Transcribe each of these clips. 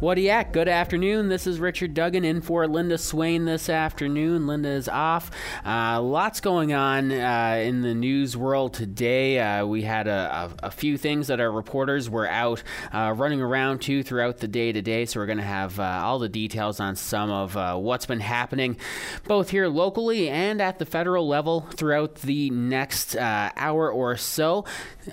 What do you at? Good afternoon. This is Richard Duggan in for Linda Swain this afternoon. Linda is off. Uh, lots going on uh, in the news world today. Uh, we had a, a, a, few things that our reporters were out uh, running around to throughout the day today. So we're going to have uh, all the details on some of uh, what's been happening both here locally and at the federal level throughout the next hour or so.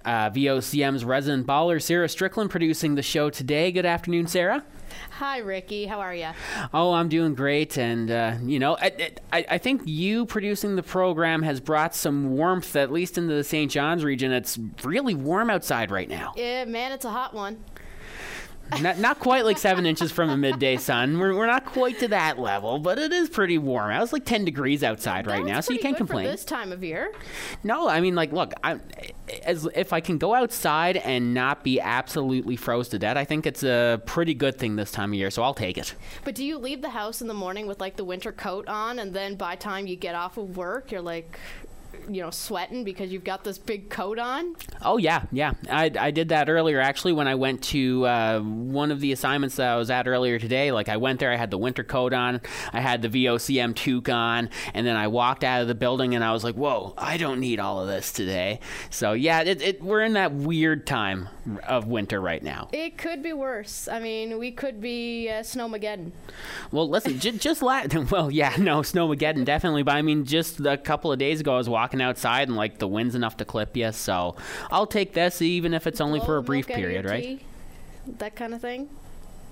VOCM's resident baller, Sarah Strickland, producing the show today. Good afternoon, Sarah. Hi, Ricky. How are you? Oh, I'm doing great. And, uh, you know, I, I, I, think you producing the program has brought some warmth, at least into the St. John's region. It's really warm outside right now. Yeah, man, it's a hot one not, not quite like seven inches from a midday sun. We're, we're not quite to that level, but it is pretty warm. It's like 10 degrees outside right now, so you can't complain. this time of year. No, I mean, like, look, I, as if I can go outside and not be absolutely froze to death, I think it's a pretty good thing this time of year, so I'll take it. But do you leave the house in the morning with like the winter coat on, and then by time you get off of work, you're like, you know sweating because you've got this big coat on? Oh yeah, yeah. I, I did that earlier actually when I went to uh, one of the assignments that I was at earlier today. Like I went there, I had the winter coat on, I had the VOCM toque on, and then I walked out of the building and I was like, whoa, I don't need all of this today. So yeah, it, it, we're in that weird time of winter right now. It could be worse. I mean, we could be uh, snowmageddon. Well, listen, j- just la- well, yeah, no, snowmageddon definitely. But I mean, just a couple of days ago, I was walking walking outside and like the wind's enough to clip you. So I'll take this even if it's only blow for a brief period, right? Tea, that kind of thing.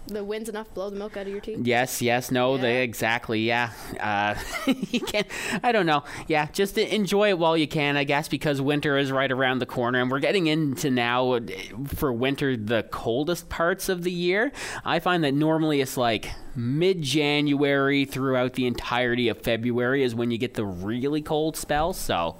The wind's enough blow the milk out of your teeth. Yes, yes, no, yeah. they exactly, yeah. Uh, you can't. I don't know. Yeah, just enjoy it while you can, I guess, because winter is right around the corner, and we're getting into now uh, for winter the coldest parts of the year. I find that normally it's like mid January throughout the entirety of February is when you get the really cold spells. So,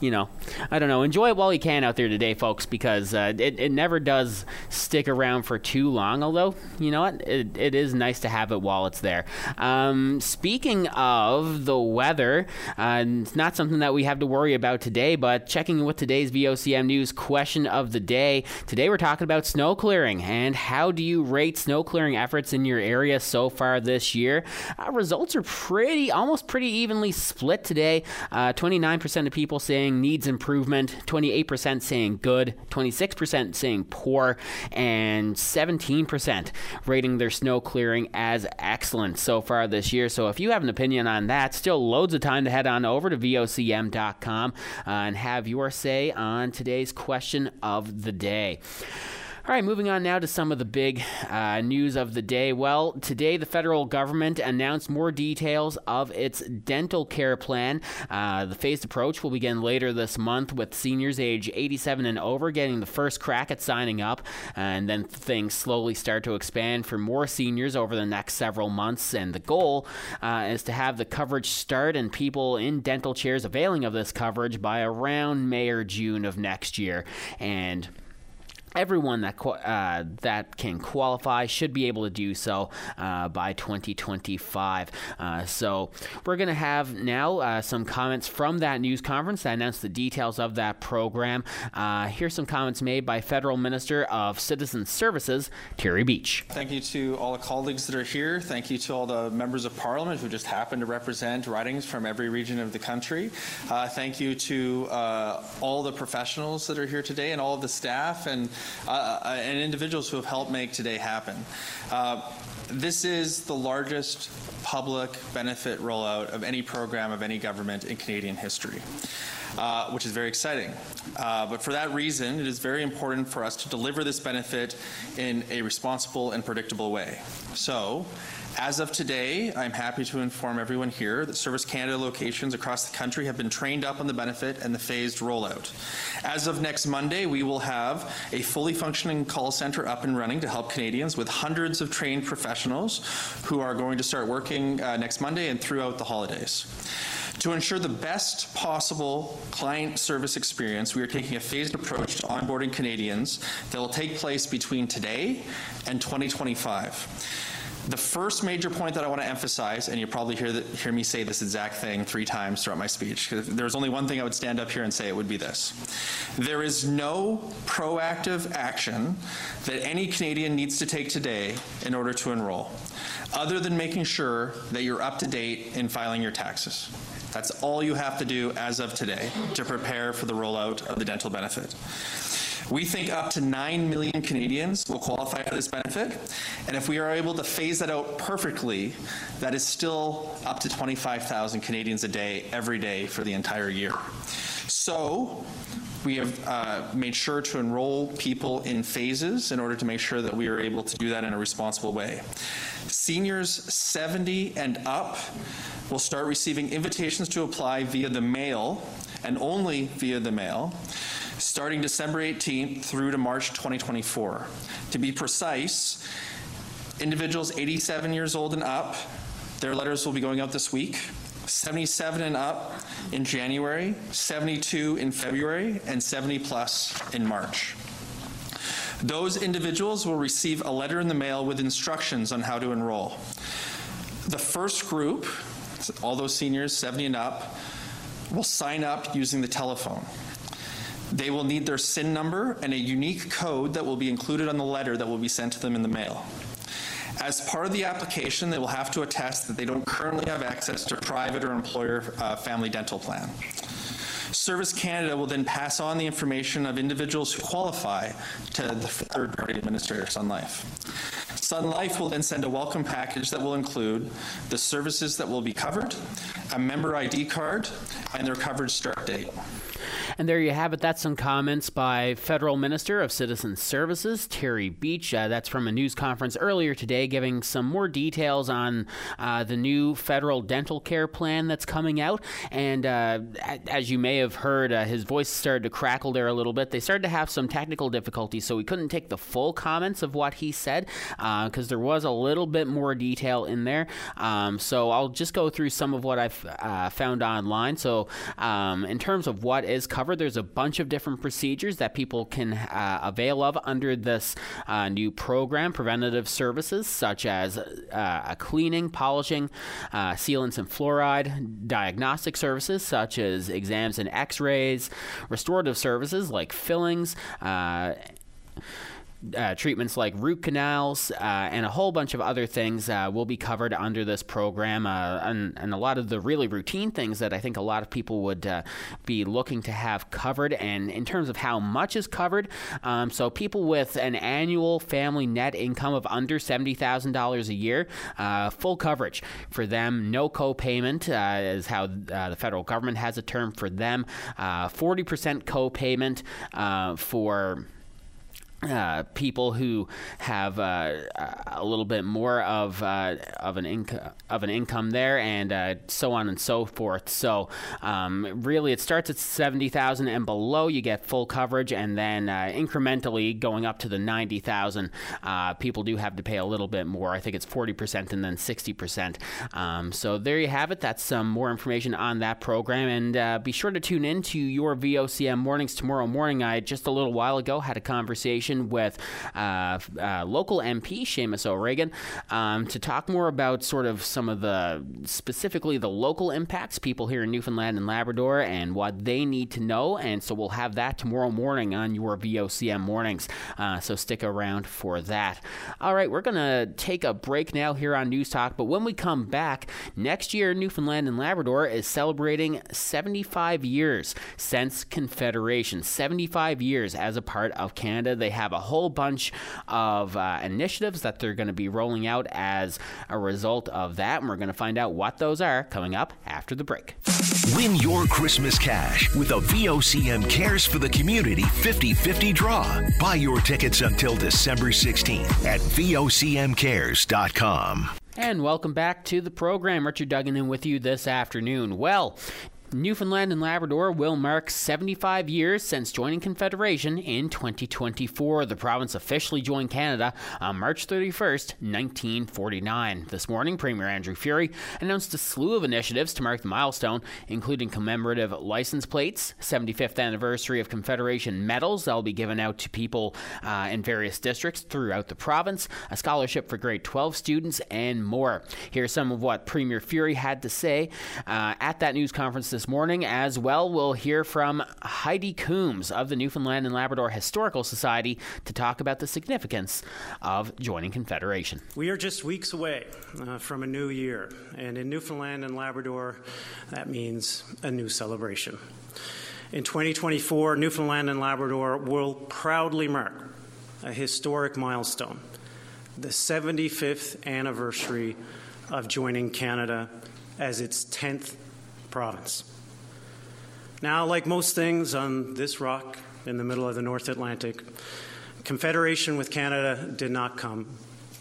you know, I don't know. Enjoy it while you can out there today, folks, because uh, it, it never does stick around for too long. Although, you know what? It, it is nice to have it while it's there. Um, speaking of the weather, uh, it's not something that we have to worry about today, but checking with today's VOCM News question of the day. Today we're talking about snow clearing and how do you rate snow clearing efforts in your area so so far this year. Uh, results are pretty, almost pretty evenly split today. Uh, 29% of people saying needs improvement, 28% saying good, 26% saying poor, and 17% rating their snow clearing as excellent so far this year. So if you have an opinion on that, still loads of time to head on over to vocm.com uh, and have your say on today's question of the day. All right, moving on now to some of the big uh, news of the day. Well, today the federal government announced more details of its dental care plan. Uh, the phased approach will begin later this month with seniors age 87 and over getting the first crack at signing up, and then things slowly start to expand for more seniors over the next several months. And the goal uh, is to have the coverage start and people in dental chairs availing of this coverage by around May or June of next year. And everyone that uh, that can qualify should be able to do so uh, by 2025. Uh, so we're going to have now uh, some comments from that news conference that announced the details of that program. Uh, here's some comments made by Federal Minister of Citizen Services Terry Beech. Thank you to all the colleagues that are here. Thank you to all the members of Parliament who just happen to represent ridings from every region of the country. Uh, thank you to all the professionals that are here today and all of the staff and and individuals who have helped make today happen. Uh, this is the largest public benefit rollout of any program of any government in Canadian history. Uh, which is very exciting. Uh, but for that reason, it is very important for us to deliver this benefit in a responsible and predictable way. So, as of today, I'm happy to inform everyone here that Service Canada locations across the country have been trained up on the benefit and the phased rollout. As of next Monday, we will have a fully functioning call center up and running to help Canadians with hundreds of trained professionals who are going to start working uh, next Monday and throughout the holidays. To ensure the best possible client service experience, we are taking a phased approach to onboarding Canadians that will take place between today and 2025. The first major point that I want to emphasize, and you'll probably hear, the, hear me say this exact thing three times throughout my speech, there's only one thing I would stand up here and say, it would be this. There is no proactive action that any Canadian needs to take today in order to enroll, other than making sure that you're up to date in filing your taxes. That's all you have to do as of today to prepare for the rollout of the dental benefit. We think up to 9 million Canadians will qualify for this benefit, and if we are able to phase that out perfectly, that is still up to 25,000 Canadians a day, every day for the entire year. So, we have uh, made sure to enroll people in phases in order to make sure that we are able to do that in a responsible way. Seniors 70 and up will start receiving invitations to apply via the mail and only via the mail starting December 18th through to March 2024. To be precise, individuals 87 years old and up, their letters will be going out this week. 77 and up in January, 72 in February, and 70 plus in March. Those individuals will receive a letter in the mail with instructions on how to enroll. The first group, all those seniors 70 and up, will sign up using the telephone. They will need their SIN number and a unique code that will be included on the letter that will be sent to them in the mail. As part of the application, they will have to attest that they don't currently have access to private or employer uh, family dental plan. Service Canada will then pass on the information of individuals who qualify to the third party administrator, Sun Life. Sun Life will then send a welcome package that will include the services that will be covered, a member ID card, and their coverage start date. And there you have it. That's some comments by Federal Minister of Citizen Services, Terry Beech. Uh, that's from a news conference earlier today, giving some more details on uh, the new federal dental care plan that's coming out. And uh, as you may have heard, uh, his voice started to crackle there a little bit. They started to have some technical difficulties, so we couldn't take the full comments of what he said because uh, there was a little bit more detail in there. Um, so I'll just go through some of what I've uh, found online. So, um, in terms of what is covered, There's a bunch of different procedures that people can uh, avail of under this uh, new program, preventative services such as uh, cleaning, polishing, uh, sealants and fluoride, diagnostic services such as exams and x-rays, restorative services like fillings, uh, treatments like root canals uh, and a whole bunch of other things uh, will be covered under this program, uh, and, and, a lot of the really routine things that I think a lot of people would uh, be looking to have covered. And in terms of how much is covered, um, so people with an annual family net income of under seventy thousand dollars a year, full coverage for them, no co-payment is how the federal government has a term for them, forty percent co-payment for uh, people who have uh, a little bit more of uh, of an income of an income there, and uh, so on and so forth. So um, really, it starts at seventy thousand and below, you get full coverage, and then uh, incrementally going up to the ninety thousand, uh, people do have to pay a little bit more. I think it's forty percent and then sixty percent. Um, so there you have it. That's some more information on that program, and be sure to tune in to your VOCM mornings tomorrow morning. I just a little while ago had a conversation conversation with uh, uh, local MP Seamus O'Regan um, to talk more about sort of some of the specifically the local impacts, people here in Newfoundland and Labrador, and what they need to know. And so we'll have that tomorrow morning on your VOCM mornings. Uh, so stick around for that. All right, we're going to take a break now here on News Talk, but when we come back, next year, Newfoundland and Labrador is celebrating 75 years since Confederation. 75 years as a part of Canada. They have a whole bunch of uh, initiatives that they're going to be rolling out as a result of that. And we're going to find out what those are coming up after the break. Win your Christmas cash with a VOCM Cares for the Community 50 50 draw. Buy your tickets until December 16th at VOCMCares.com. And welcome back to the program. Richard Duggan in with you this afternoon. Well, Newfoundland and Labrador will mark 75 years since joining Confederation in 2024. The province officially joined Canada on March 31st, 1949. This morning, Premier Andrew Furey announced a slew of initiatives to mark the milestone, including commemorative license plates, 75th anniversary of Confederation medals that will be given out to people uh, in various districts throughout the province, a scholarship for grade 12 students, and more. Here's some of what Premier Furey had to say uh, at that news conference this morning. As well, we'll hear from Heidi Coombs of the Newfoundland and Labrador Historical Society to talk about the significance of joining Confederation. We are just weeks away uh, from a new year, and in Newfoundland and Labrador, that means a new celebration. In 2024, Newfoundland and Labrador will proudly mark a historic milestone the 75th anniversary of joining Canada as its 10th province. Now, like most things on this rock in the middle of the North Atlantic, Confederation with Canada did not come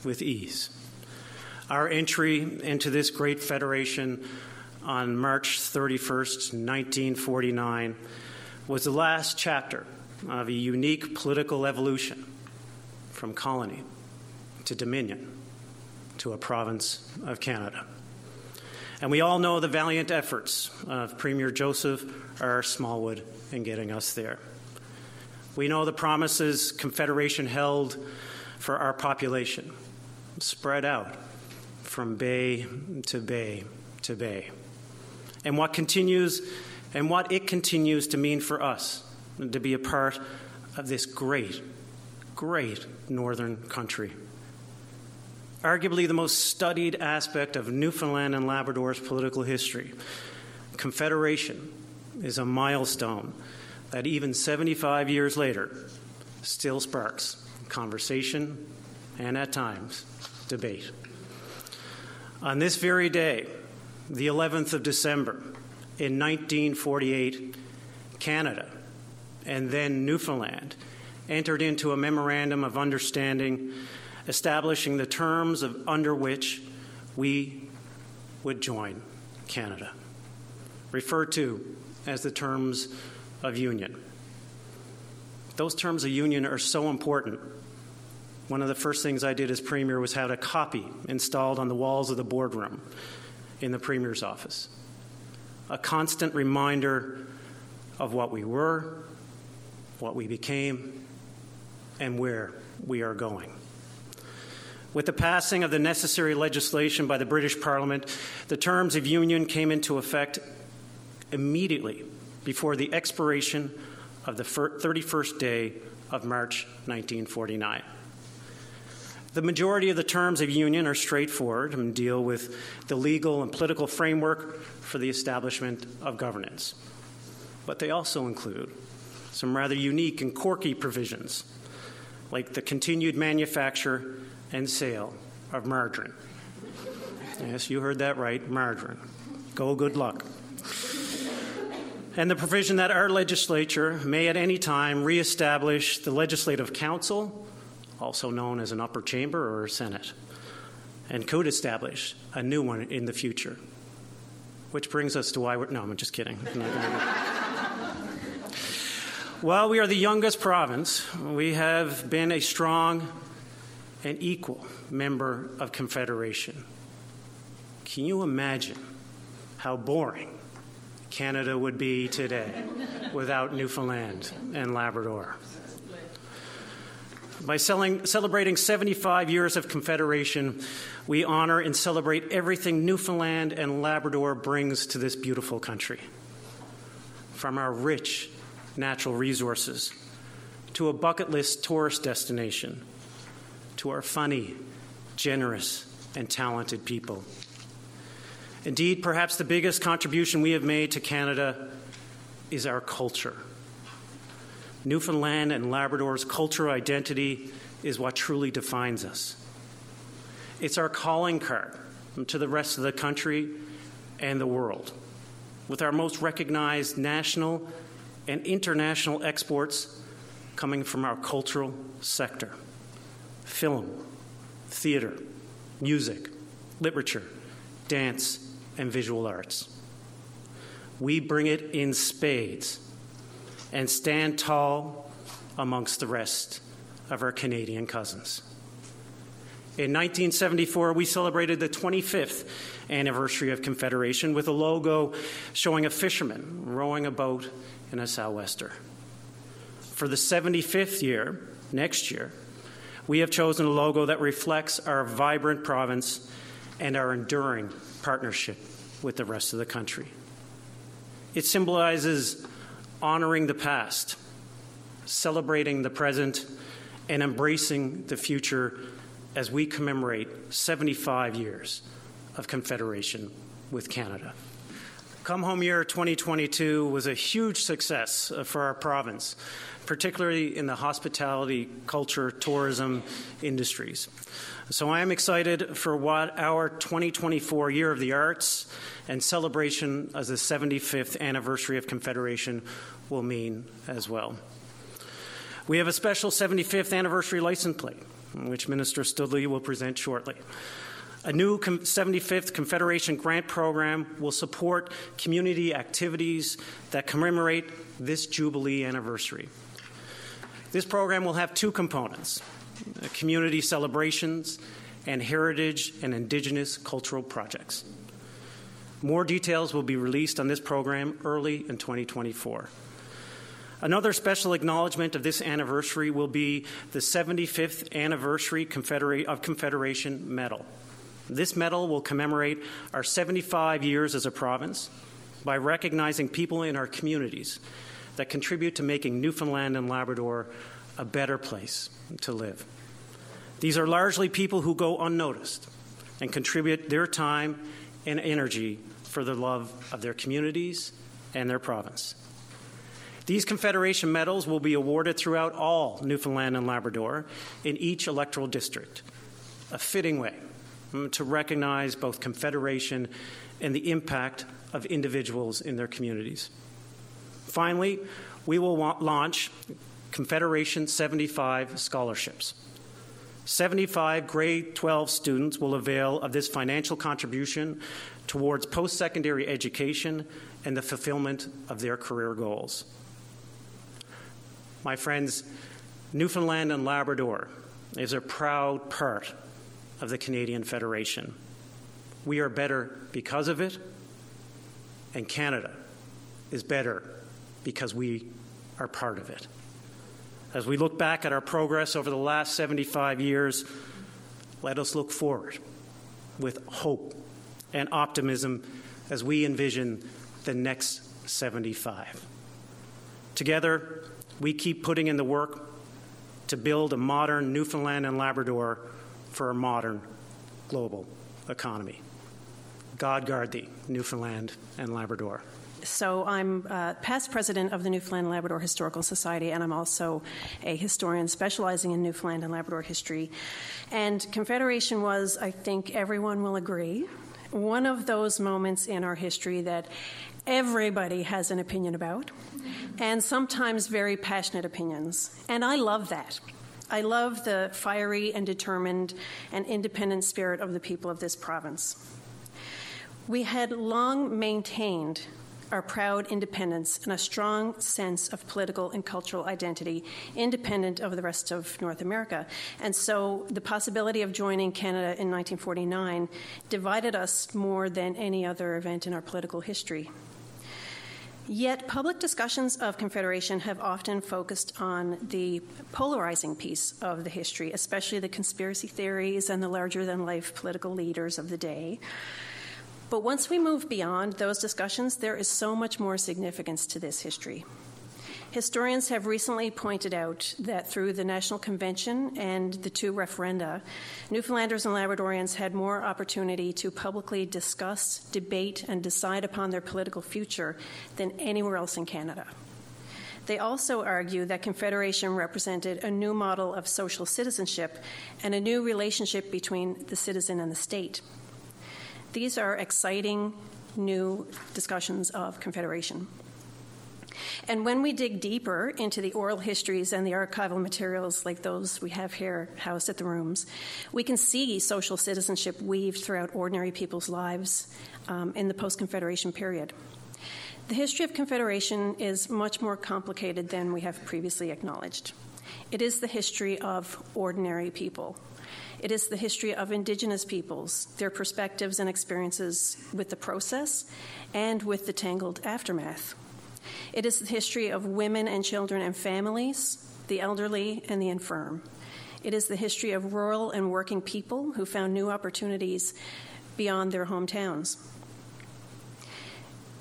with ease. Our entry into this great federation on March 31st, 1949, was the last chapter of a unique political evolution from colony to dominion to a province of Canada. And we all know the valiant efforts of Premier Joseph R. Smallwood in getting us there. We know the promises Confederation held for our population, spread out from bay to bay to bay. And what continues and what it continues to mean for us to be a part of this great, great northern country arguably the most studied aspect of Newfoundland and Labrador's political history. Confederation is a milestone that even 75 years later still sparks conversation and at times debate. On this very day, the 11th of December, in 1948, Canada and then Newfoundland entered into a memorandum of understanding establishing the terms of, under which we would join Canada, referred to as the terms of union. Those terms of union are so important. One of the first things I did as Premier was have a copy installed on the walls of the boardroom in the Premier's office. A constant reminder of what we were, what we became, and where we are going. With the passing of the necessary legislation by the British Parliament, the terms of union came into effect immediately before the expiration of the 31st day of March 1949. The majority of the terms of union are straightforward and deal with the legal and political framework for the establishment of governance. But they also include some rather unique and quirky provisions, like the continued manufacture and sale of margarine. Yes, you heard that right margarine. Go, good luck. And the provision that our legislature may at any time reestablish the Legislative Council, also known as an upper chamber or senate, and could establish a new one in the future. Which brings us to why we're. No, I'm just kidding. While we are the youngest province, we have been a strong an equal member of Confederation. Can you imagine how boring Canada would be today without Newfoundland and Labrador? By selling, celebrating 75 years of Confederation, we honor and celebrate everything Newfoundland and Labrador brings to this beautiful country. From our rich natural resources to a bucket list tourist destination to our funny, generous, and talented people. Indeed, perhaps the biggest contribution we have made to Canada is our culture. Newfoundland and Labrador's cultural identity is what truly defines us. It's our calling card to the rest of the country and the world, with our most recognized national and international exports coming from our cultural sector film, theater, music, literature, dance, and visual arts. we bring it in spades and stand tall amongst the rest of our Canadian cousins. In 1974, we celebrated the 25th anniversary of Confederation with a logo showing a fisherman rowing a boat in a sou'wester. For the 75th year, next year, we have chosen a logo that reflects our vibrant province and our enduring partnership with the rest of the country. It symbolizes honoring the past, celebrating the present, and embracing the future as we commemorate 75 years of Confederation with Canada. Come Home Year 2022 was a huge success for our province, particularly in the hospitality, culture, tourism industries. So I am excited for what our 2024 Year of the Arts and celebration as the 75th anniversary of Confederation will mean as well. We have a special 75th anniversary license plate, which Minister Stoodley will present shortly. A new 75th Confederation grant program will support community activities that commemorate this Jubilee anniversary. This program will have two components uh, community celebrations and heritage and Indigenous cultural projects. More details will be released on this program early in 2024. Another special acknowledgement of this anniversary will be the 75th anniversary of Confederation Medal. This medal will commemorate our 75 years as a province by recognizing people in our communities that contribute to making Newfoundland and Labrador a better place to live. These are largely people who go unnoticed and contribute their time and energy for the love of their communities and their province. These Confederation medals will be awarded throughout all Newfoundland and Labrador in each electoral district, a fitting way mm, to recognize both Confederation and the impact of individuals in their communities. Finally, we will launch Confederation 75 scholarships. 75 grade 12 students will avail of this financial contribution towards post secondary education and the fulfillment of their career goals. My friends, Newfoundland and Labrador is a proud part of the Canadian Federation. We are better because of it, and Canada is better because we are part of it. As we look back at our progress over the last 75 years, let us look forward with hope and optimism as we envision the next 75. Together, we keep putting in the work to build a modern Newfoundland and Labrador for a modern global economy. God guard thee, Newfoundland and Labrador. So, I'm uh, past president of the Newfoundland and Labrador Historical Society, and I'm also a historian specializing in Newfoundland and Labrador history. And Confederation was, I think everyone will agree, one of those moments in our history that everybody has an opinion about, and sometimes very passionate opinions. And I love that. I love the fiery and determined and independent spirit of the people of this province. We had long maintained our proud independence and a strong sense of political and cultural identity, independent of the rest of North America. And so the possibility of joining Canada in 1949 divided us more than any other event in our political history. Yet, public discussions of Confederation have often focused on the polarizing piece of the history, especially the conspiracy theories and the larger than life political leaders of the day. But once we move beyond those discussions, there is so much more significance to this history. Historians have recently pointed out that through the National Convention and the two referenda, Newfoundlanders and Labradorians had more opportunity to publicly discuss, debate, and decide upon their political future than anywhere else in Canada. They also argue that Confederation represented a new model of social citizenship and a new relationship between the citizen and the state. These are exciting new discussions of Confederation. And when we dig deeper into the oral histories and the archival materials like those we have here housed at the rooms, we can see social citizenship weaved throughout ordinary people's lives um, in the post Confederation period. The history of Confederation is much more complicated than we have previously acknowledged. It is the history of ordinary people. It is the history of Indigenous peoples, their perspectives and experiences with the process and with the tangled aftermath. It is the history of women and children and families, the elderly and the infirm. It is the history of rural and working people who found new opportunities beyond their hometowns.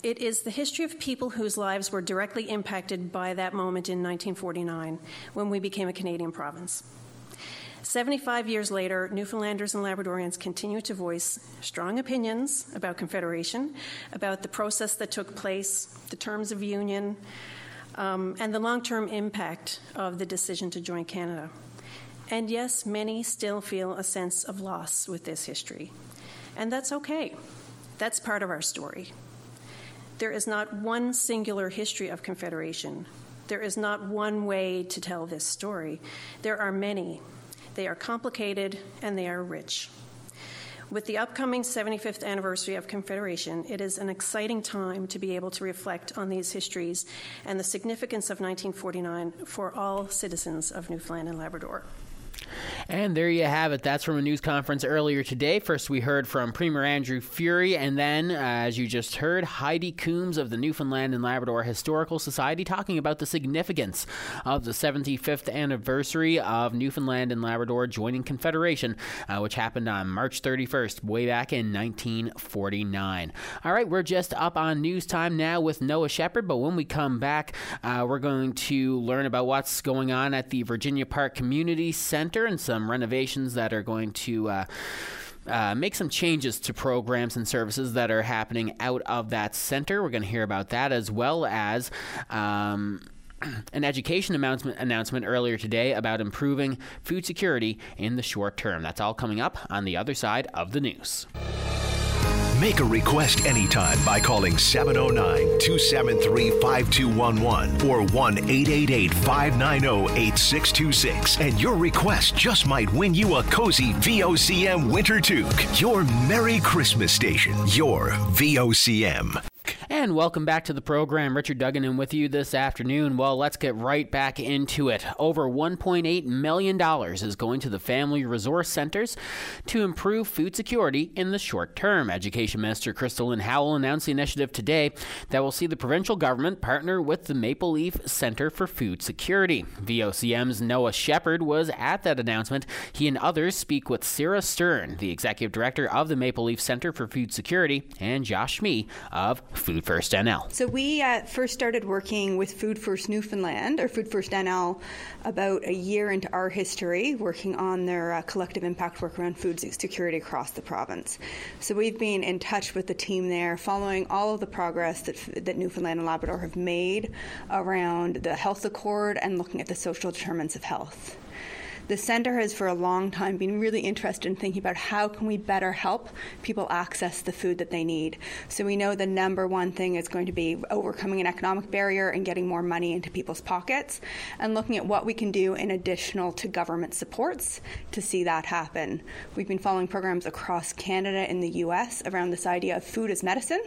It is the history of people whose lives were directly impacted by that moment in 1949 when we became a Canadian province. 75 years later, Newfoundlanders and Labradorians continue to voice strong opinions about Confederation, about the process that took place, the terms of union, um, and the long term impact of the decision to join Canada. And yes, many still feel a sense of loss with this history. And that's okay. That's part of our story. There is not one singular history of Confederation. There is not one way to tell this story. There are many. They are complicated and they are rich. With the upcoming 75th anniversary of Confederation, it is an exciting time to be able to reflect on these histories and the significance of 1949 for all citizens of Newfoundland and Labrador. And there you have it. That's from a news conference earlier today. First, we heard from Premier Andrew Furey, and then, uh, as you just heard, Heidi Coombs of the Newfoundland and Labrador Historical Society talking about the significance of the 75th anniversary of Newfoundland and Labrador joining Confederation, uh, which happened on March 31st, way back in 1949. All right, we're just up on news time now with Noah Shepard, but when we come back, uh, we're going to learn about what's going on at the Virginia Park Community Center and some renovations that are going to. Uh, uh, make some changes to programs and services that are happening out of that center. We're going to hear about that as well as. Um, an education announcement, announcement earlier today about improving food security in the short term. That's all coming up on the other side of the news. Make a request anytime by calling 709 273 5211 or 1 888 590 8626. And your request just might win you a cozy VOCM winter toque. Your Merry Christmas station. Your VOCM. And welcome back to the program. Richard Duggan in with you this afternoon. Well, let's get right back into it. Over $1.8 million is going to the Family Resource Centers to improve food security in the short term. Education Minister Crystal Howell announced the initiative today that will see the provincial government partner with the Maple Leaf Center for Food Security. VOCM's Noah Shepard was at that announcement. He and others speak with Sarah Stern, the executive director of the Maple Leaf Center for Food Security, and Josh Smee of Food First NL. So we uh, first started working with Food First Newfoundland or Food First NL about a year into our history, working on their uh, collective impact work around food security across the province. So we've been in touch with the team there, following all of the progress that, that Newfoundland and Labrador have made around the health accord and looking at the social determinants of health the center has for a long time been really interested in thinking about how can we better help people access the food that they need. So we know the number one thing is going to be overcoming an economic barrier and getting more money into people's pockets and looking at what we can do in additional to government supports to see that happen. We've been following programs across Canada and the US around this idea of food as medicine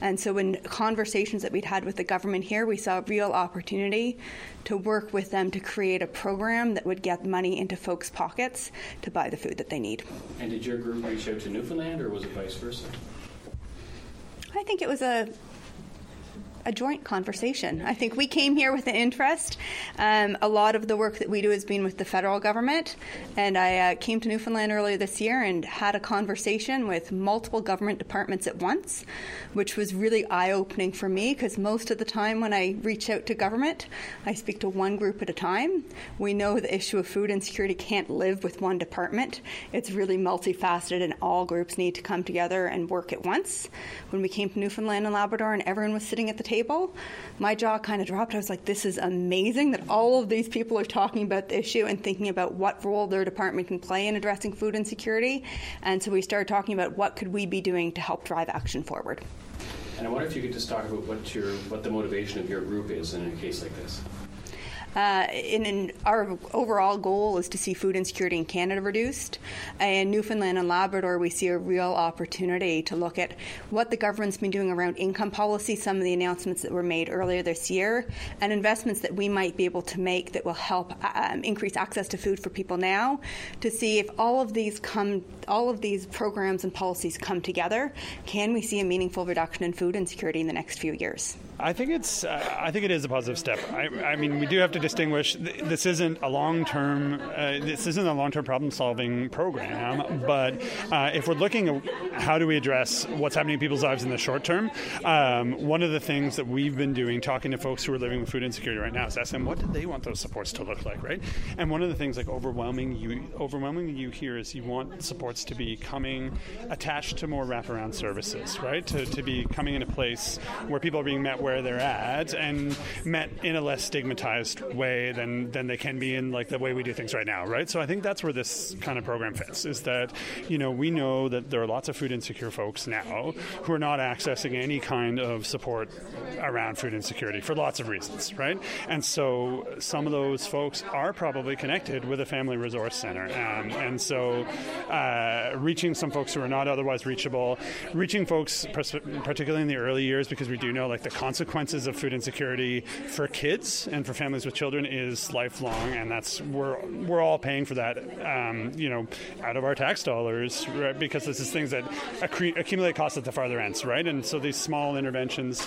and so, in conversations that we'd had with the government here, we saw a real opportunity to work with them to create a program that would get money into folks' pockets to buy the food that they need. And did your group reach out to Newfoundland, or was it vice versa? I think it was a a joint conversation. I think we came here with an interest. Um, a lot of the work that we do has been with the federal government, and I uh, came to Newfoundland earlier this year and had a conversation with multiple government departments at once, which was really eye opening for me because most of the time when I reach out to government, I speak to one group at a time. We know the issue of food insecurity can't live with one department, it's really multifaceted, and all groups need to come together and work at once. When we came to Newfoundland and Labrador and everyone was sitting at the table, my jaw kind of dropped. I was like, this is amazing that all of these people are talking about the issue and thinking about what role their department can play in addressing food insecurity. And so we started talking about what could we be doing to help drive action forward. And I wonder if you could just talk about what your what the motivation of your group is in a case like this. Uh, in our overall goal is to see food insecurity in Canada reduced. In Newfoundland and Labrador, we see a real opportunity to look at what the government's been doing around income policy, some of the announcements that were made earlier this year, and investments that we might be able to make that will help um, increase access to food for people now. To see if all of these come, all of these programs and policies come together, can we see a meaningful reduction in food insecurity in the next few years? I think it's. Uh, I think it is a positive step. I, I, mean, we do have to distinguish. This isn't a long-term. Uh, this isn't a long-term problem-solving program. But uh, if we're looking at how do we address what's happening in people's lives in the short term, um, one of the things that we've been doing, talking to folks who are living with food insecurity right now, is asking them what do they want those supports to look like, right? And one of the things, like overwhelming you, overwhelming you hear is you want supports to be coming attached to more wraparound services, right? To, to be coming in a place where people are being met where they're at and met in a less stigmatized way than, than they can be in like the way we do things right now, right? So I think that's where this kind of program fits is that, you know, we know that there are lots of food insecure folks now who are not accessing any kind of support around food insecurity for lots of reasons, right? And so some of those folks are probably connected with a family resource center. Um, and so uh, reaching some folks who are not otherwise reachable, reaching folks, particularly in the early years, because we do know like the consequences of food insecurity for kids and for families with children is lifelong, and that's we're we're all paying for that, um, you know, out of our tax dollars, right? Because this is things that accumulate costs at the farther ends, right? And so these small interventions.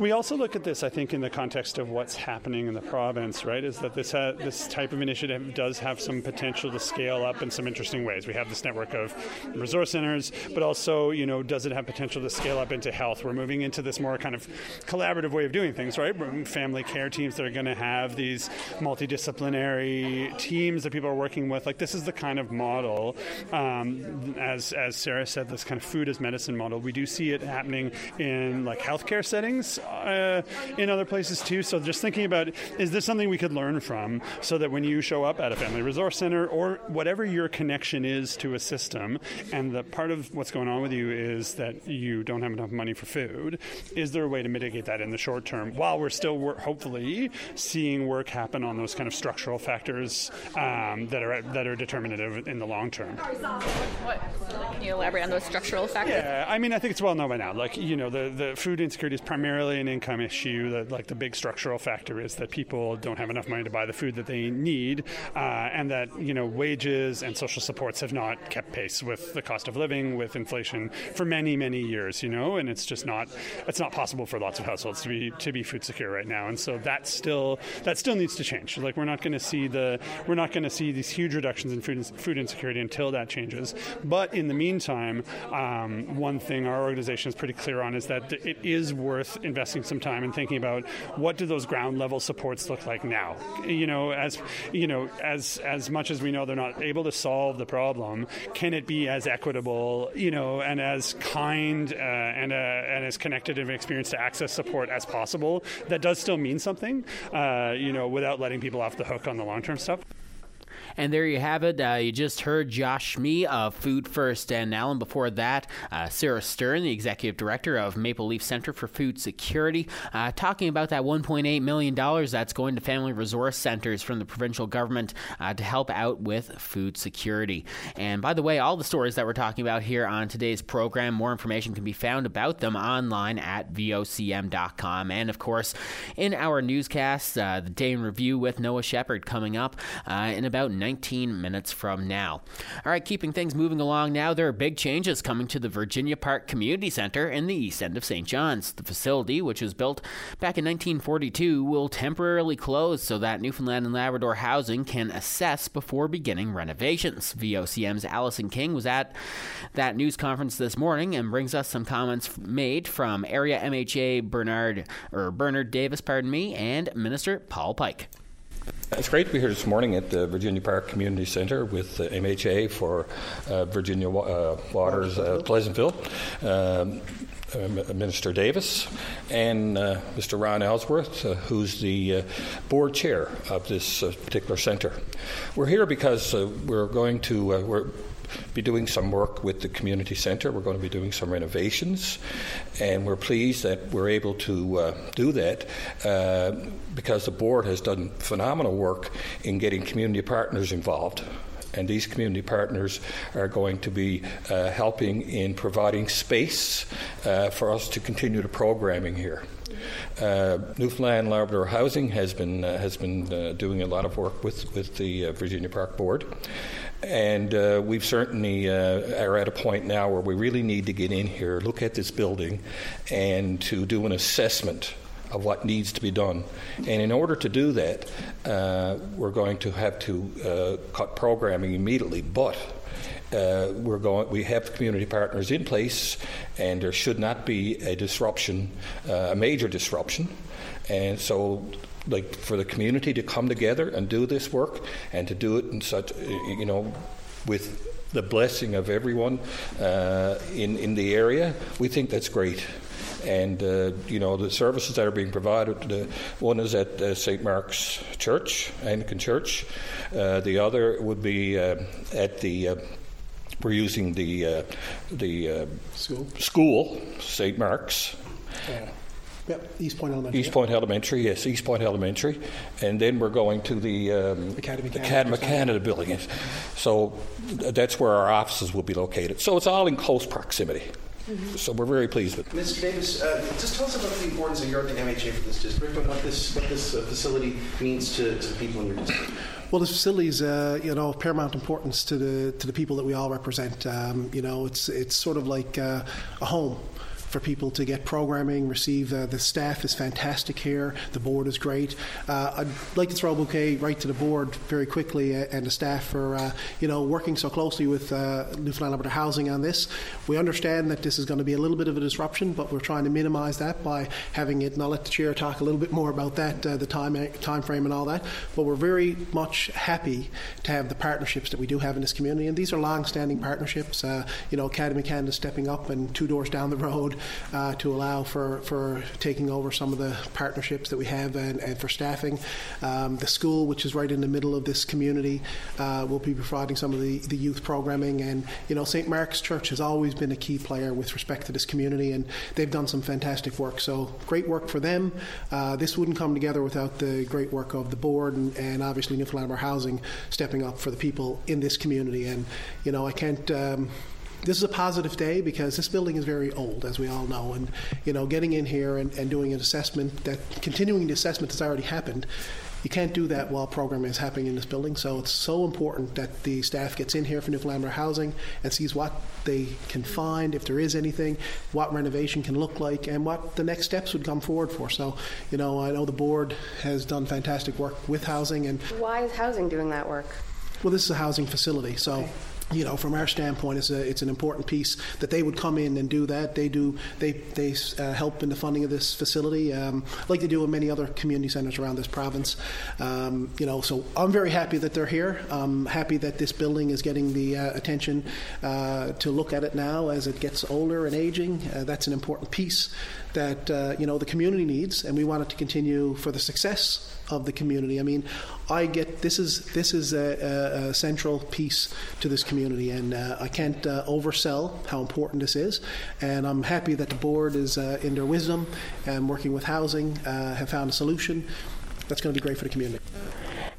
We also look at this, I think, in the context of what's happening in the province, right? Is that this ha- this type of initiative does have some potential to scale up in some interesting ways. We have this network of resource centers, but also, you know, does it have potential to scale up into health? We're moving into this more kind of collaborative way of doing things, right? Family care teams that are going to have these multidisciplinary teams that people are working with. Like this is the kind of model, um, as as Sarah said, this kind of food as medicine model. We do see it happening in like healthcare settings uh, in other places too. So just thinking about is this something we could learn from so that when you show up at a family resource center or whatever your connection is to a system, and the part of what's going on with you is that you don't have enough money for food, is there a way to mitigate that in the short term while we're still wor- hopefully seeing work happen on those kind of structural factors um, that are that are determinative in the long term? What? Can you elaborate on those structural factors? Yeah, I mean, I think it's well known by now. Like, you know, the, the food insecurity is primarily an income issue. That like the big structural factor is that people don't have enough money to buy the food that they need, uh, and that you know wages and social supports have not kept pace with the cost of living, with inflation for many many years. You know, and it's just not it's not possible for lots of households to be to be food secure right now, and so that still that still needs to change. Like we're not going to see the we're not going to see these huge reductions in food food insecurity until that changes. But in the meantime, um, one thing our organization is pretty clear on is that it is worth investing investing some time and thinking about what do those ground level supports look like now. You know, as you know, as as much as we know they're not able to solve the problem, can it be as equitable, you know, and as kind uh, and uh, and as connected of an experience to access support as possible? That does still mean something, uh, you know, without letting people off the hook on the long term stuff. And there you have it. Uh, you just heard Josh Smee of Food First NL. Before that, uh, Sarah Stern, the executive director of Maple Leaf Center for Food Security, uh, talking about that $1.8 million that's going to family resource centers from the provincial government uh, to help out with food security. And by the way, all the stories that we're talking about here on today's program, more information can be found about them online at vocm.com. And of course, in our newscast, uh, the day in review with Noah Shepard coming up uh, in about 19 minutes from now. All right, keeping things moving along now, there are big changes coming to the Virginia Park Community Center in the east end of St. John's. The facility, which was built back in 1942, will temporarily close so that Newfoundland and Labrador housing can assess before beginning renovations. VOCM's Allison King was at that news conference this morning and brings us some comments made from area MHA Bernard or Bernard Davis, pardon me, and Minister Paul Pike. It's great to be here this morning at the Virginia Park Community Center with the MHA for uh, Virginia uh, Waters uh, Pleasantville. Um, uh, Minister Davis and uh, Mr. Ron Ellsworth, uh, who's the uh, board chair of this uh, particular center. We're here because uh, we're going to we're be doing some work with the community centre. We're going to be doing some renovations, and we're pleased that we're able to uh, do that uh, because the board has done phenomenal work in getting community partners involved and these community partners are going to be uh, helping in providing space uh, for us to continue the programming here. Uh, Newfoundland Labrador Housing has been uh, has been uh, doing a lot of work with with the uh, Virginia Park Board, and we've certainly are at a point now where we really need to get in here, look at this building, and to do an assessment of what needs to be done. And in order to do that, uh, we're going to have to uh, cut programming immediately. But uh, we're going. We have community partners in place, and there should not be a disruption, uh, a major disruption. And so, like for the community to come together and do this work, and to do it in such, you know, with the blessing of everyone uh, in in the area, we think that's great and uh, you know the services that are being provided. The one is at uh, St. Mark's Church, Anglican Church. Uh, the other would be uh, at the. Uh, we're using the uh, the school, school St. Mark's. Yep, East Point Elementary. East yep. Point Elementary, yes, East Point Elementary, and then we're going to the um, Academy Canada, Academy Canada building. So that's where our offices will be located. So it's all in close proximity. Mm-hmm. So we're very pleased with. it. Mr. Davis, uh, just tell us about the importance of your the MHA for this district and what this what this uh, facility means to, to people in your district. Well, this facility is, uh, you know, of paramount importance to the to the people that we all represent. Um, you know, it's it's sort of like uh, a home for people to get programming, receive. Uh, the staff is fantastic here. The board is great. Uh, I'd like to throw a bouquet right to the board very quickly uh, and the staff for uh, you know working so closely with uh, Newfoundland Labrador Housing on this. We understand that this is going to be a little bit of a disruption, but we're trying to minimise that by having it. And I'll let the chair talk a little bit more about that, uh, the time time frame and all that. But we're very much happy to have the partnerships that we do have in this community, and these are long-standing partnerships. you know, Academy Canada stepping up, and two doors down the road uh, to allow for, for taking over some of the partnerships that we have and, and for staffing. Um, the school, which is right in the middle of this community, uh, will be providing some of the, the youth programming. And, you know, St. Mark's Church has always been a key player with respect to this community, and they've done some fantastic work. So, great work for them. Uh, this wouldn't come together without the great work of the board and, and obviously Newfoundland Housing stepping up for the people in this community. And, you know, I can't. Um, this is a positive day because this building is very old, as we all know, and you know, getting in here and, and doing an assessment that continuing the assessment that's already happened. You can't do that while programming is happening in this building. So it's so important that the staff gets in here for Newfoundland Housing and sees what they can find, if there is anything, what renovation can look like, and what the next steps would come forward for. So, you know, I know the board has done fantastic work with housing, and why is housing doing that work? Well, this is a housing facility, so. Okay you know, from our standpoint, it's, a, it's an important piece that they would come in and do that. They do they they uh, help in the funding of this facility, um, like they do in many other community centres around this province. Um, you know, so I'm very happy that they're here. I'm happy that this building is getting the uh, attention uh, to look at it now as it gets older and aging. Uh, that's an important piece that uh, you know the community needs, and we want it to continue for the success of the community. I mean, I get this is this is a, a, a central piece to this community, and uh, I can't uh, oversell how important this is. And I'm happy that the board is uh, in their wisdom and working with housing uh, have found a solution that's going to be great for the community.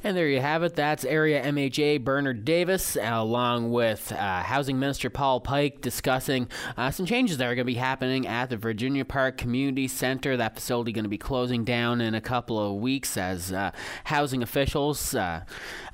And there you have it. That's Area MHA Bernard Davis, along with uh, Housing Minister Paul Pike, discussing uh, some changes that are going to be happening at the Virginia Park Community Center. That facility going to be closing down in a couple of weeks as uh, housing officials uh,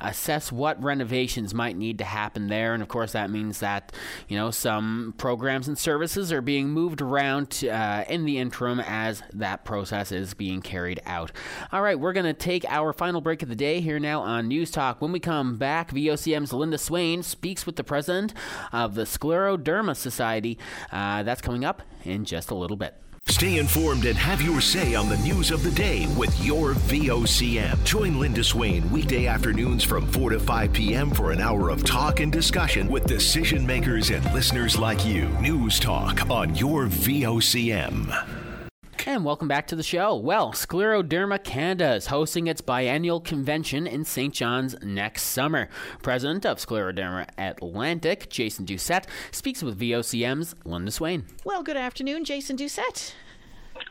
assess what renovations might need to happen there. And of course, that means that you know some programs and services are being moved around uh, in the interim as that process is being carried out. All right, we're going to take our final break of the day here here now on News Talk. When we come back, VOCM's Linda Swain speaks with the president of the Scleroderma Society. Uh, that's coming up in just a little bit. Stay informed and have your say on the news of the day with your VOCM. Join Linda Swain weekday afternoons from 4 to 5 p.m. for an hour of talk and discussion with decision makers and listeners like you. News Talk on your VOCM. And welcome back to the show. Well, Scleroderma Canada is hosting its biennial convention in St. John's next summer. President of Scleroderma Atlantic, Jason Doucette, speaks with VOCM's Linda Swain. Well, good afternoon, Jason Doucette.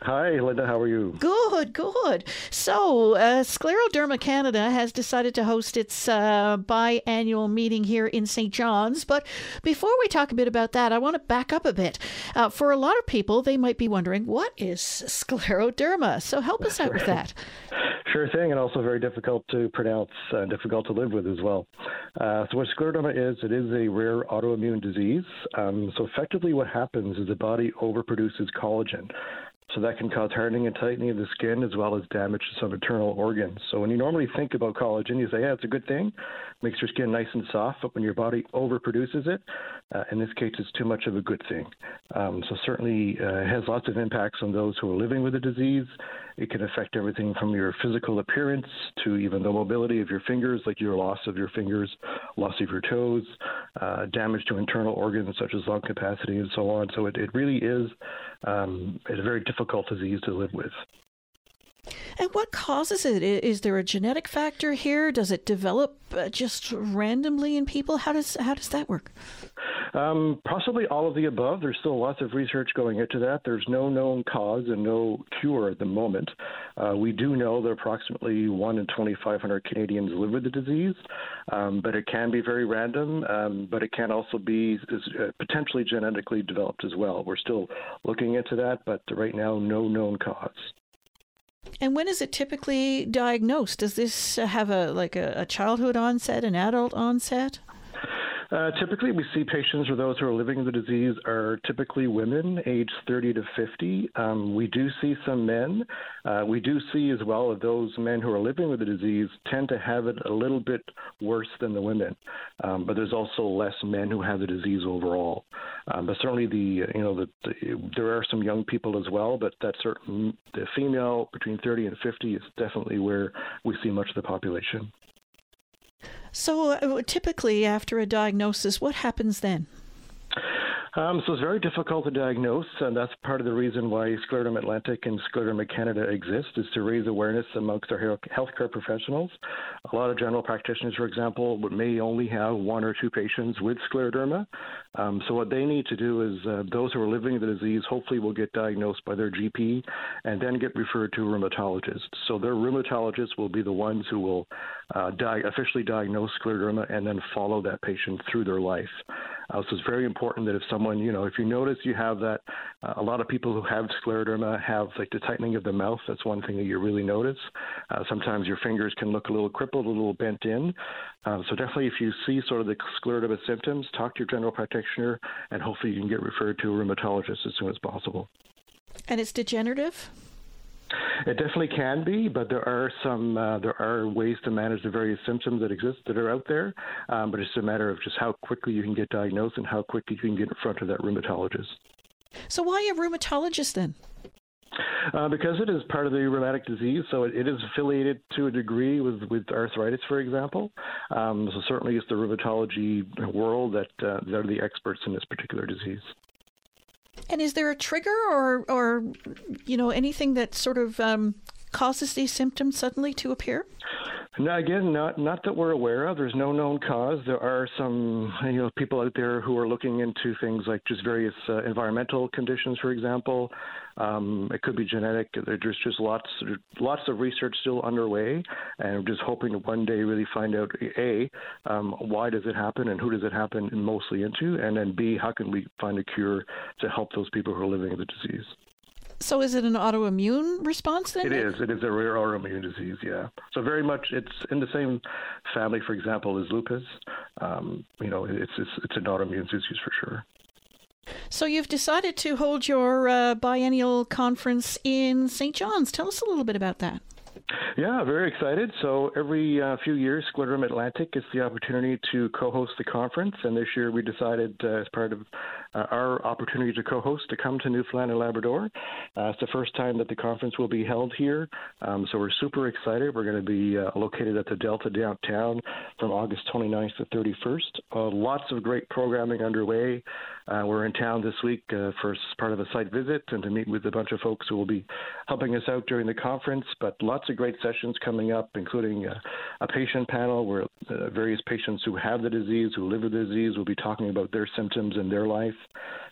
Hi, Linda. How are you? Good, good. So, uh, Scleroderma Canada has decided to host its uh, biannual meeting here in St. John's. But before we talk a bit about that, I want to back up a bit. Uh, for a lot of people, they might be wondering, what is scleroderma? So, help us out with that. Sure thing, and also very difficult to pronounce, uh, difficult to live with as well. Uh, so, what scleroderma is, it is a rare autoimmune disease. Um, so, effectively, what happens is the body overproduces collagen. So that can cause hardening and tightening of the skin as well as damage to some internal organs. So when you normally think about collagen, you say, yeah, it's a good thing, makes your skin nice and soft, but when your body overproduces it, uh, in this case, it's too much of a good thing. Um, so certainly uh, has lots of impacts on those who are living with the disease. It can affect everything from your physical appearance to even the mobility of your fingers, like your loss of your fingers, loss of your toes, uh, damage to internal organs such as lung capacity and so on. So it, it really is um, a very difficult disease to live with. And what causes it? Is there a genetic factor here? Does it develop uh, just randomly in people? How does how does that work? Um, possibly all of the above. There's still lots of research going into that. There's no known cause and no cure at the moment. Uh, we do know that approximately 1 in 2,500 Canadians live with the disease, um, but it can be very random, um, but it can also be uh, potentially genetically developed as well. We're still looking into that, but right now, no known cause. And when is it typically diagnosed? Does this have a like a, a childhood onset, an adult onset? Uh, typically, we see patients or those who are living with the disease are typically women, aged 30 to 50. Um, we do see some men. Uh, we do see as well that those men who are living with the disease tend to have it a little bit worse than the women. Um, but there's also less men who have the disease overall. Um, but certainly, the you know the, the, there are some young people as well. But that certain the female between 30 and 50 is definitely where we see much of the population. So, uh, typically, after a diagnosis, what happens then? Um, so it's very difficult to diagnose, and that's part of the reason why Scleroderma Atlantic and Scleroderma Canada exist, is to raise awareness amongst our healthcare professionals. A lot of general practitioners, for example, may only have one or two patients with scleroderma. Um, so what they need to do is uh, those who are living with the disease hopefully will get diagnosed by their GP and then get referred to a rheumatologist. So their rheumatologists will be the ones who will uh, di- officially diagnose scleroderma and then follow that patient through their life. Uh, so it's very important that if someone, you know, if you notice you have that, uh, a lot of people who have scleroderma have like the tightening of the mouth. That's one thing that you really notice. Uh, sometimes your fingers can look a little crippled, a little bent in. Uh, so definitely, if you see sort of the scleroderma symptoms, talk to your general practitioner, and hopefully you can get referred to a rheumatologist as soon as possible. And it's degenerative. It definitely can be, but there are some uh, there are ways to manage the various symptoms that exist that are out there. Um, but it's a matter of just how quickly you can get diagnosed and how quickly you can get in front of that rheumatologist. So why a rheumatologist then? Uh, because it is part of the rheumatic disease, so it, it is affiliated to a degree with, with arthritis, for example. Um, so certainly, it's the rheumatology world that uh, that are the experts in this particular disease. And is there a trigger or, or you know, anything that sort of um, causes these symptoms suddenly to appear? No, again, not not that we're aware of. There's no known cause. There are some, you know, people out there who are looking into things like just various uh, environmental conditions, for example. Um, it could be genetic. There's just lots lots of research still underway, and I'm just hoping to one day really find out a um, why does it happen and who does it happen mostly into, and then b how can we find a cure to help those people who are living with the disease. So is it an autoimmune response then? It is. It is a rare autoimmune disease. Yeah. So very much, it's in the same family, for example, as lupus. Um, you know, it's, it's it's an autoimmune disease for sure. So you've decided to hold your uh, biennial conference in St. John's. Tell us a little bit about that. Yeah, very excited. So every uh, few years, Scleroderma Atlantic gets the opportunity to co-host the conference, and this year we decided, uh, as part of uh, our opportunity to co-host to come to Newfoundland and Labrador. Uh, it's the first time that the conference will be held here, um, so we're super excited. We're going to be uh, located at the Delta downtown from August 29th to 31st. Uh, lots of great programming underway. Uh, we're in town this week uh, for part of a site visit and to meet with a bunch of folks who will be helping us out during the conference. But lots of great sessions coming up, including uh, a patient panel where uh, various patients who have the disease, who live with the disease, will be talking about their symptoms and their life.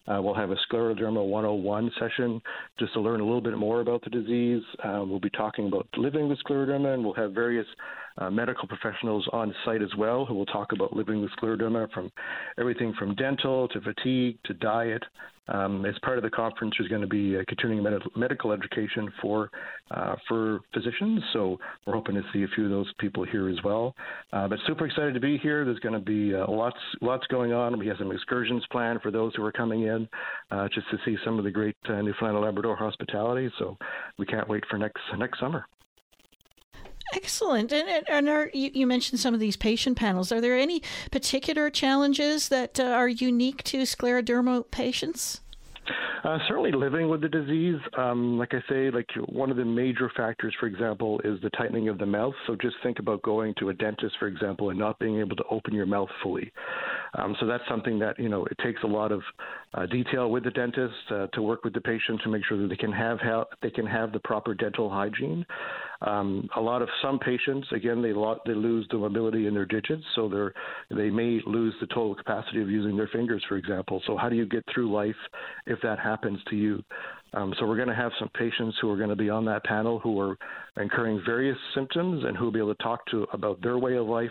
Uh, we'll have a scleroderma 101 session just to learn a little bit more about the disease. We'll be talking about living with scleroderma, and we'll have various uh, medical professionals on site as well who will talk about living with scleroderma from everything from dental to fatigue to diet. Um, as part of the conference, there's going to be continuing med- medical education for uh, for physicians. So we're hoping to see a few of those people here as well. Uh, but super excited to be here. There's going to be uh, lots lots going on. We have some excursions planned for those who are coming in, uh, just to see some of the great uh, Newfoundland and Labrador hospitality. So we can't wait for next next summer. Excellent. And, and are, you, you, mentioned some of these patient panels. Are there any particular challenges that uh, are unique to scleroderma patients? Uh, certainly, living with the disease, um, like I say, like one of the major factors, for example, is the tightening of the mouth. So just think about going to a dentist, for example, and not being able to open your mouth fully. Um, so that's something that you know it takes a lot of uh, detail with the dentist uh, to work with the patient to make sure that they can have ha- they can have the proper dental hygiene. Um, a lot of some patients, again, they they lose the mobility in their digits, so they they may lose the total capacity of using their fingers, for example. So how do you get through life if that happens to you? Um, so we're going to have some patients who are going to be on that panel who are incurring various symptoms and who will be able to talk to about their way of life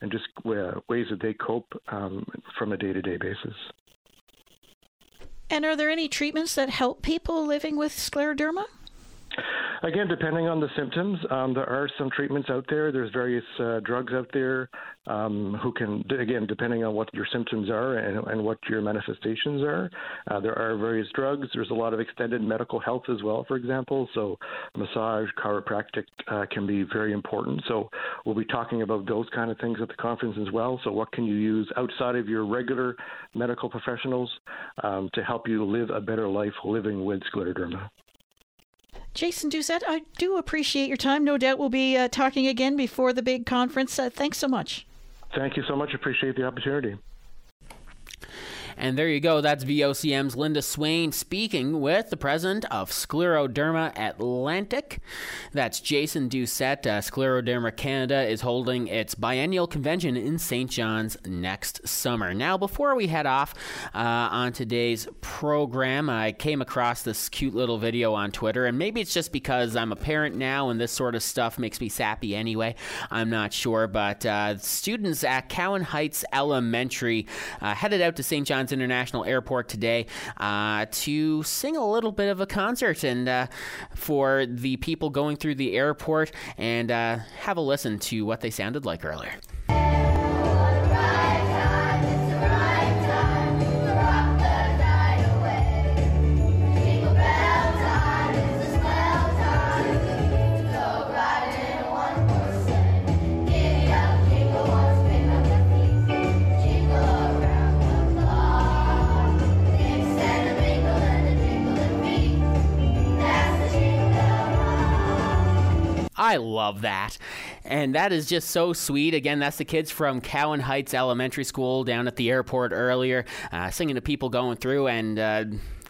and just uh, ways that they cope um, from a day-to-day basis. And are there any treatments that help people living with scleroderma? Again, depending on the symptoms, um, there are some treatments out there. There's various uh, drugs out there um, who can, again, depending on what your symptoms are and, and what your manifestations are. Uh, there are various drugs. There's a lot of extended medical health as well, for example. So, massage, chiropractic uh, can be very important. So, we'll be talking about those kind of things at the conference as well. So, what can you use outside of your regular medical professionals um, to help you live a better life living with scleroderma? Jason Doucette, I do appreciate your time. No doubt we'll be uh, talking again before the big conference. Uh, thanks so much. Thank you so much. Appreciate the opportunity. And there you go. That's VOCM's Linda Swain speaking with the president of Scleroderma Atlantic. That's Jason Doucette. Uh, Scleroderma Canada is holding its biennial convention in St. John's next summer. Now, before we head off uh, on today's program, I came across this cute little video on Twitter, and maybe it's just because I'm a parent now and this sort of stuff makes me sappy anyway. I'm not sure, but uh, students at Cowan Heights Elementary uh, headed out to St. John's John's International Airport today uh, to sing a little bit of a concert and uh, for the people going through the airport and uh, have a listen to what they sounded like earlier. I love that. And that is just so sweet. Again, that's the kids from Cowan Heights Elementary School down at the airport earlier, uh, singing to people going through. And uh,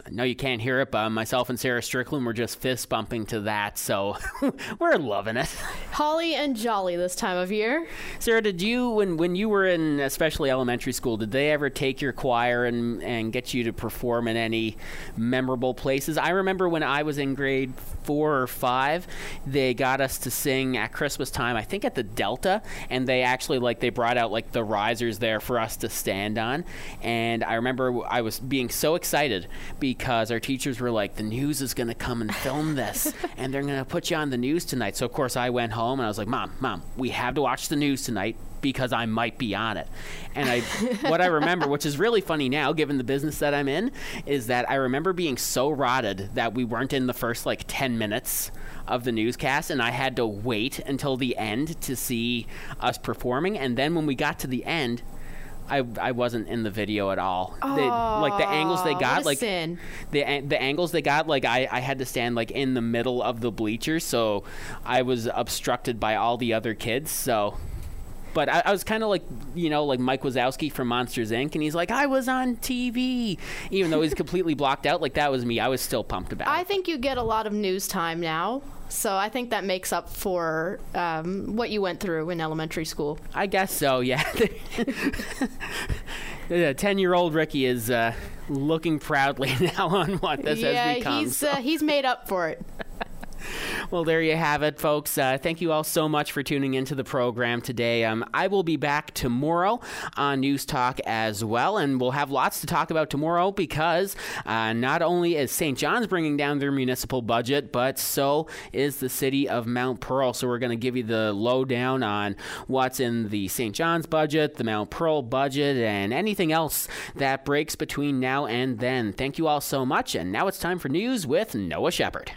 I know you can't hear it, but myself and Sarah Strickland were just fist bumping to that, so we're loving it. Holly and jolly this time of year. Sarah, did you when when you were in especially elementary school, did they ever take your choir and and get you to perform in any memorable places? I remember when I was in grade four or five, they got us to sing at Christmas time. I think at the Delta, and they actually like they brought out like the risers there for us to stand on, and I remember I was being so excited because our teachers were like, the news is going to come and film this, and they're going to put you on the news tonight. So, of course, I went home and I was like, Mom, Mom, we have to watch the news tonight because I might be on it. And I, what I remember, which is really funny now, given the business that I'm in, is that I remember being so rotted that we weren't in the first like 10 minutes of the newscast, and I had to wait until the end to see us performing. And then when we got to the end, I, I wasn't in the video at all. They, like the angles they got, like the the angles they got, like I, I had to stand like in the middle of the bleachers, so I was obstructed by all the other kids. So, but I, I was kind of like you know like Mike Wazowski from Monsters Inc. and he's like I was on TV, even though he's completely blocked out. Like that was me. I was still pumped about it. I think you get a lot of news time now, so I think that makes up for um, what you went through in elementary school. I guess so. Yeah. The ten-year-old Ricky is uh, looking proudly now on what this yeah, has become. Yeah, he's uh, he's made up for it. Well, there you have it, folks. Uh, thank you all so much for tuning into the program today. Um, I will be back tomorrow on News Talk as well, and we'll have lots to talk about tomorrow because uh, not only is St. John's bringing down their municipal budget, but so is the city of Mount Pearl. So we're going to give you the lowdown on what's in the St. John's budget, the Mount Pearl budget, and anything else that breaks between now and then. Thank you all so much, and now it's time for news with Noah Shepard.